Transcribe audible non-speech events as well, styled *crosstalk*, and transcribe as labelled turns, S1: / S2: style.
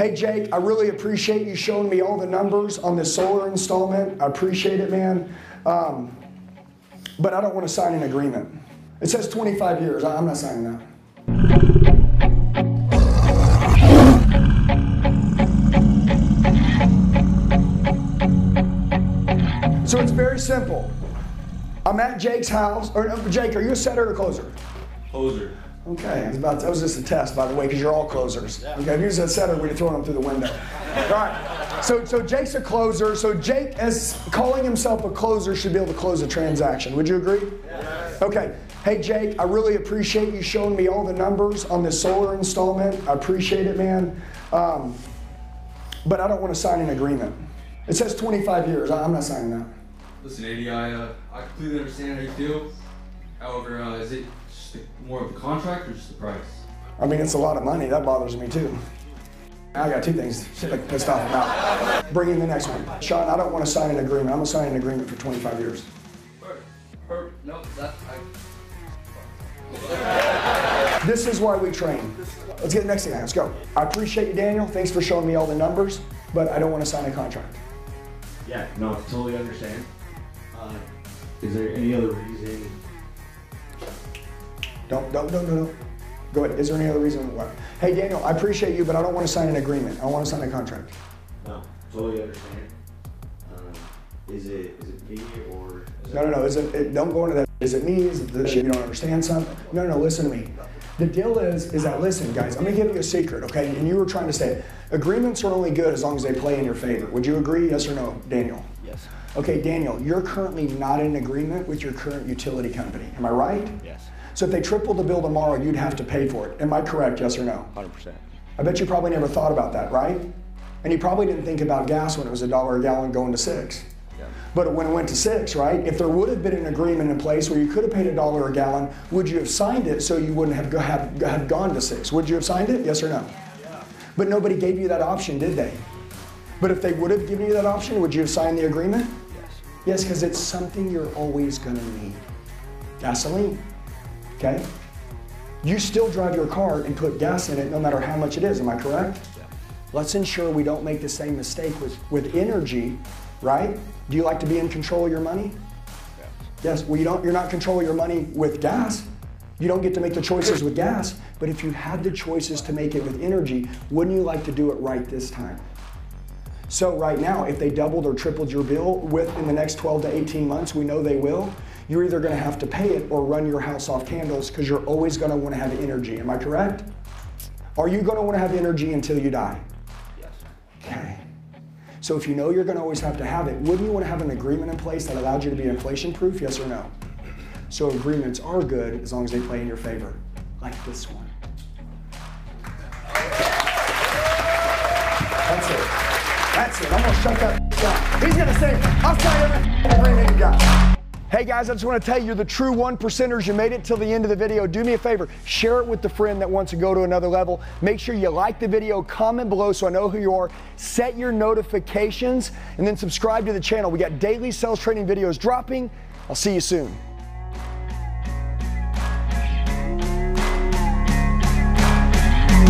S1: Hey, Jake, I really appreciate you showing me all the numbers on this solar installment. I appreciate it, man. Um, but I don't want to sign an agreement. It says 25 years. I'm not signing that. So it's very simple. I'm at Jake's house. Or Jake, are you a setter or a closer?
S2: Closer.
S1: Okay, I was about that was just a test, by the way, because you're all closers. Okay, if you was a setter, we'd have thrown them through the window. all right. So, so Jake's a closer. So Jake, as calling himself a closer, should be able to close a transaction. Would you agree? Okay. Hey Jake, I really appreciate you showing me all the numbers on this solar installment. I appreciate it, man. Um, but I don't want to sign an agreement. It says 25 years. I- I'm not signing that.
S2: Listen, AD, I, uh, I completely understand how you feel. However, uh, is it just the, more of the contract or just the price?
S1: I mean, it's a lot of money. That bothers me too. I got two things to like, pissed off about. Bring in the next one. Sean, I don't want to sign an agreement. I'm going to sign an agreement for 25 years.
S2: Perfect. Perfect. No, that, I, *laughs*
S1: This is why we train. Let's get the next thing. Let's go. I appreciate you, Daniel. Thanks for showing me all the numbers, but I don't want to sign a contract.
S3: Yeah, no, totally understand. Uh, is there any other reason?
S1: Don't, don't, don't, don't. Go ahead. Is there any other reason why? Hey, Daniel, I appreciate you, but I don't want to sign an agreement. I want to sign a contract.
S3: No, totally understand. Um, is it is it me or? Is
S1: No, no, no. Is it, it, don't go into that. Is it me? Is it the shit you don't understand something? No, no, no. Listen to me. The deal is, is that listen, guys. I'm gonna give you a secret, okay? And you were trying to say agreements are only good as long as they play in your favor. Would you agree? Yes or no, Daniel?
S3: Yes.
S1: Okay, Daniel. You're currently not in agreement with your current utility company. Am I right?
S3: Yes.
S1: So if they tripled the bill tomorrow, you'd have to pay for it. Am I correct? Yes or no?
S3: Hundred percent.
S1: I bet you probably never thought about that, right? And you probably didn't think about gas when it was a dollar a gallon going to six. But when it went to six, right? If there would have been an agreement in place where you could have paid a dollar a gallon, would you have signed it so you wouldn't have, have, have gone to six? Would you have signed it? Yes or no? Yeah. But nobody gave you that option, did they? But if they would have given you that option, would you have signed the agreement?
S3: Yes.
S1: Yes, because it's something you're always going to need. Gasoline. Okay? You still drive your car and put gas in it no matter how much it is. Am I correct?
S3: Yeah.
S1: Let's ensure we don't make the same mistake with, with energy, right? Do you like to be in control of your money?
S3: Yes.
S1: Yes. Well, you don't, you're not controlling your money with gas. You don't get to make the choices with gas. But if you had the choices to make it with energy, wouldn't you like to do it right this time? So right now, if they doubled or tripled your bill within the next 12 to 18 months, we know they will, you're either gonna have to pay it or run your house off candles because you're always gonna wanna have energy. Am I correct? Are you gonna wanna have energy until you die?
S3: Yes.
S1: Okay. So if you know you're gonna always have to have it, wouldn't you wanna have an agreement in place that allowed you to be inflation proof, yes or no? So agreements are good as long as they play in your favor, like this one. That's it. That's it. I'm gonna shut that *laughs* down. He's gonna say, I'll sign every agreement you got. Hey guys, I just want to tell you, you're the true one percenters. You made it till the end of the video. Do me a favor, share it with the friend that wants to go to another level. Make sure you like the video, comment below so I know who you are. Set your notifications, and then subscribe to the channel. We got daily sales training videos dropping. I'll see you soon.